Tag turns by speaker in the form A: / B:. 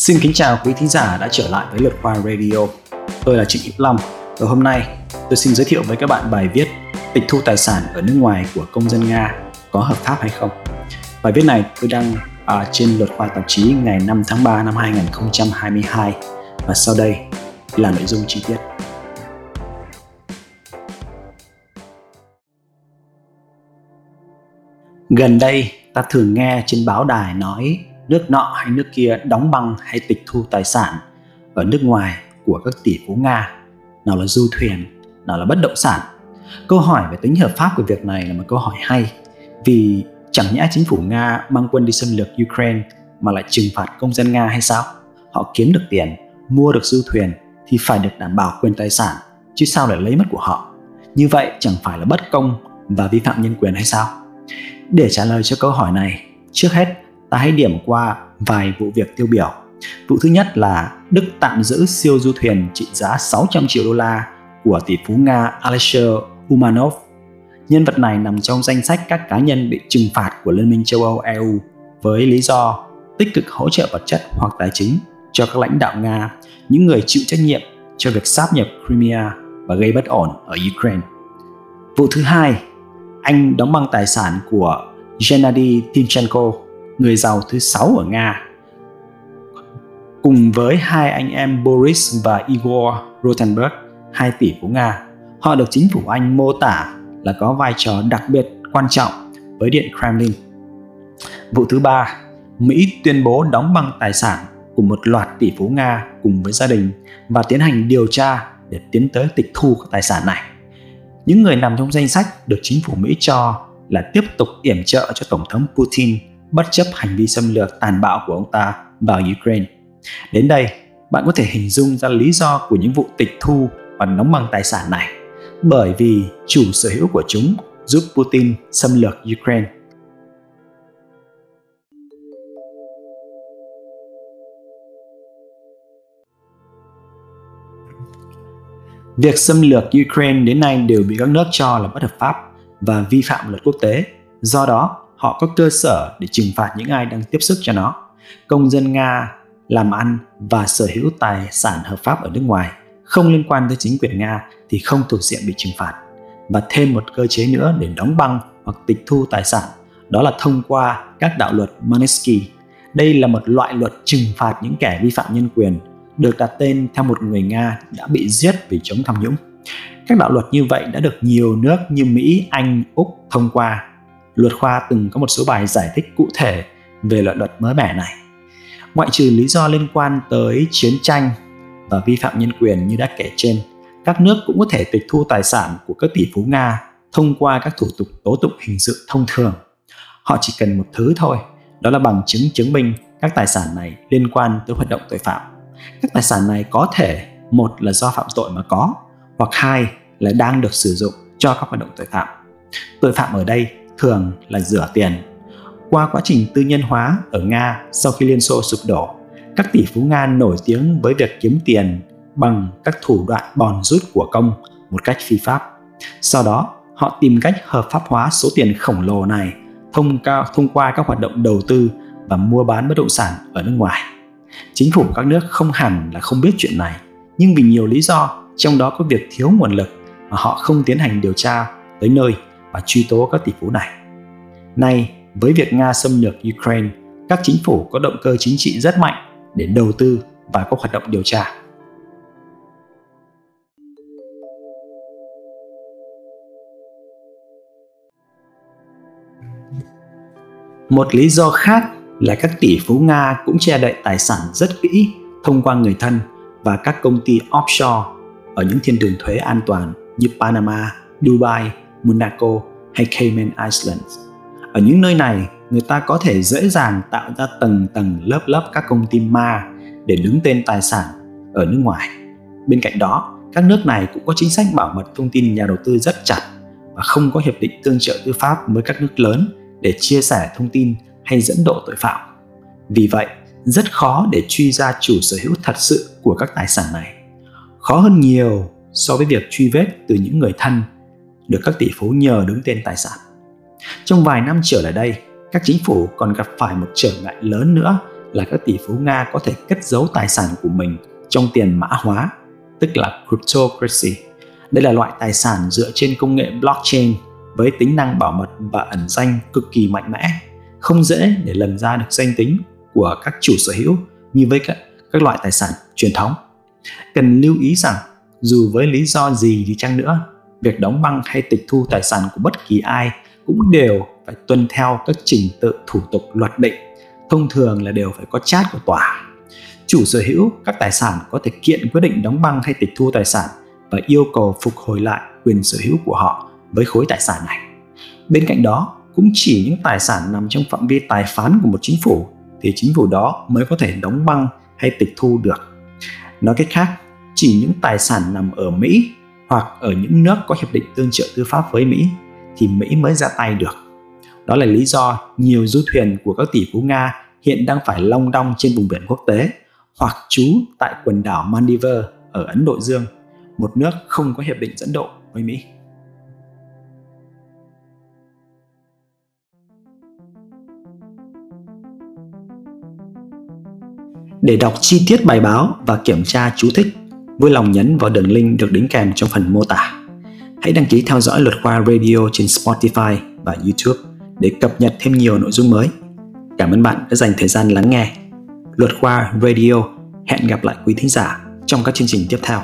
A: Xin kính chào quý thính giả đã trở lại với Luật Khoa Radio. Tôi là Trịnh Hữu Long và hôm nay tôi xin giới thiệu với các bạn bài viết Tịch thu tài sản ở nước ngoài của công dân Nga có hợp pháp hay không. Bài viết này tôi đăng à, trên Luật Khoa tạp chí ngày 5 tháng 3 năm 2022 và sau đây là nội dung chi tiết. Gần đây, ta thường nghe trên báo đài nói nước nọ hay nước kia đóng băng hay tịch thu tài sản ở nước ngoài của các tỷ phú Nga, nào là du thuyền, nào là bất động sản. Câu hỏi về tính hợp pháp của việc này là một câu hỏi hay vì chẳng nhẽ chính phủ Nga mang quân đi xâm lược Ukraine mà lại trừng phạt công dân Nga hay sao? Họ kiếm được tiền, mua được du thuyền thì phải được đảm bảo quyền tài sản, chứ sao lại lấy mất của họ? Như vậy chẳng phải là bất công và vi phạm nhân quyền hay sao? Để trả lời cho câu hỏi này, trước hết ta hãy điểm qua vài vụ việc tiêu biểu. Vụ thứ nhất là Đức tạm giữ siêu du thuyền trị giá 600 triệu đô la của tỷ phú Nga Alexei Umanov. Nhân vật này nằm trong danh sách các cá nhân bị trừng phạt của Liên minh châu Âu EU với lý do tích cực hỗ trợ vật chất hoặc tài chính cho các lãnh đạo Nga, những người chịu trách nhiệm cho việc sáp nhập Crimea và gây bất ổn ở Ukraine. Vụ thứ hai, Anh đóng băng tài sản của Gennady Timchenko, người giàu thứ sáu ở Nga. Cùng với hai anh em Boris và Igor rothenberg hai tỷ phú Nga, họ được chính phủ Anh mô tả là có vai trò đặc biệt quan trọng với Điện Kremlin. Vụ thứ ba, Mỹ tuyên bố đóng băng tài sản của một loạt tỷ phú Nga cùng với gia đình và tiến hành điều tra để tiến tới tịch thu các tài sản này. Những người nằm trong danh sách được chính phủ Mỹ cho là tiếp tục yểm trợ cho Tổng thống Putin bất chấp hành vi xâm lược tàn bạo của ông ta vào Ukraine. Đến đây, bạn có thể hình dung ra lý do của những vụ tịch thu và đóng băng tài sản này bởi vì chủ sở hữu của chúng giúp Putin xâm lược Ukraine. Việc xâm lược Ukraine đến nay đều bị các nước cho là bất hợp pháp và vi phạm luật quốc tế. Do đó, họ có cơ sở để trừng phạt những ai đang tiếp sức cho nó. Công dân Nga làm ăn và sở hữu tài sản hợp pháp ở nước ngoài không liên quan tới chính quyền Nga thì không thuộc diện bị trừng phạt. Và thêm một cơ chế nữa để đóng băng hoặc tịch thu tài sản, đó là thông qua các đạo luật Magnitsky. Đây là một loại luật trừng phạt những kẻ vi phạm nhân quyền được đặt tên theo một người Nga đã bị giết vì chống tham nhũng. Các đạo luật như vậy đã được nhiều nước như Mỹ, Anh, Úc thông qua. Luật khoa từng có một số bài giải thích cụ thể về loại luật mới mẻ này. Ngoại trừ lý do liên quan tới chiến tranh và vi phạm nhân quyền như đã kể trên, các nước cũng có thể tịch thu tài sản của các tỷ phú Nga thông qua các thủ tục tố tụng hình sự thông thường. Họ chỉ cần một thứ thôi, đó là bằng chứng chứng minh các tài sản này liên quan tới hoạt động tội phạm. Các tài sản này có thể một là do phạm tội mà có, hoặc hai là đang được sử dụng cho các hoạt động tội phạm. Tội phạm ở đây thường là rửa tiền. Qua quá trình tư nhân hóa ở Nga sau khi Liên Xô sụp đổ, các tỷ phú Nga nổi tiếng với việc kiếm tiền bằng các thủ đoạn bòn rút của công một cách phi pháp. Sau đó, họ tìm cách hợp pháp hóa số tiền khổng lồ này thông qua, thông qua các hoạt động đầu tư và mua bán bất động sản ở nước ngoài. Chính phủ các nước không hẳn là không biết chuyện này, nhưng vì nhiều lý do, trong đó có việc thiếu nguồn lực mà họ không tiến hành điều tra tới nơi và truy tố các tỷ phú này. Nay, với việc Nga xâm lược Ukraine, các chính phủ có động cơ chính trị rất mạnh để đầu tư và có hoạt động điều tra. Một lý do khác là các tỷ phú Nga cũng che đậy tài sản rất kỹ thông qua người thân và các công ty offshore ở những thiên đường thuế an toàn như Panama, Dubai, Monaco hay Cayman Islands. Ở những nơi này, người ta có thể dễ dàng tạo ra tầng tầng lớp lớp các công ty ma để đứng tên tài sản ở nước ngoài. Bên cạnh đó, các nước này cũng có chính sách bảo mật thông tin nhà đầu tư rất chặt và không có hiệp định tương trợ tư pháp với các nước lớn để chia sẻ thông tin hay dẫn độ tội phạm. Vì vậy, rất khó để truy ra chủ sở hữu thật sự của các tài sản này. Khó hơn nhiều so với việc truy vết từ những người thân được các tỷ phú nhờ đứng tên tài sản. Trong vài năm trở lại đây, các chính phủ còn gặp phải một trở ngại lớn nữa là các tỷ phú Nga có thể cất giấu tài sản của mình trong tiền mã hóa, tức là cryptocurrency. Đây là loại tài sản dựa trên công nghệ blockchain với tính năng bảo mật và ẩn danh cực kỳ mạnh mẽ, không dễ để lần ra được danh tính của các chủ sở hữu như với các, các loại tài sản truyền thống. Cần lưu ý rằng dù với lý do gì đi chăng nữa, việc đóng băng hay tịch thu tài sản của bất kỳ ai cũng đều phải tuân theo các trình tự thủ tục luật định, thông thường là đều phải có chat của tòa. Chủ sở hữu các tài sản có thể kiện quyết định đóng băng hay tịch thu tài sản và yêu cầu phục hồi lại quyền sở hữu của họ với khối tài sản này. Bên cạnh đó, cũng chỉ những tài sản nằm trong phạm vi tài phán của một chính phủ thì chính phủ đó mới có thể đóng băng hay tịch thu được. Nói cách khác, chỉ những tài sản nằm ở Mỹ hoặc ở những nước có hiệp định tương trợ tư pháp với Mỹ thì Mỹ mới ra tay được. Đó là lý do nhiều du thuyền của các tỷ phú Nga hiện đang phải long đong trên vùng biển quốc tế hoặc trú tại quần đảo Maldives ở Ấn Độ Dương, một nước không có hiệp định dẫn độ với Mỹ. Để đọc chi tiết bài báo và kiểm tra chú thích, vui lòng nhấn vào đường link được đính kèm trong phần mô tả. Hãy đăng ký theo dõi Luật Khoa Radio trên Spotify và YouTube để cập nhật thêm nhiều nội dung mới. Cảm ơn bạn đã dành thời gian lắng nghe. Luật Khoa Radio hẹn gặp lại quý thính giả trong các chương trình tiếp theo.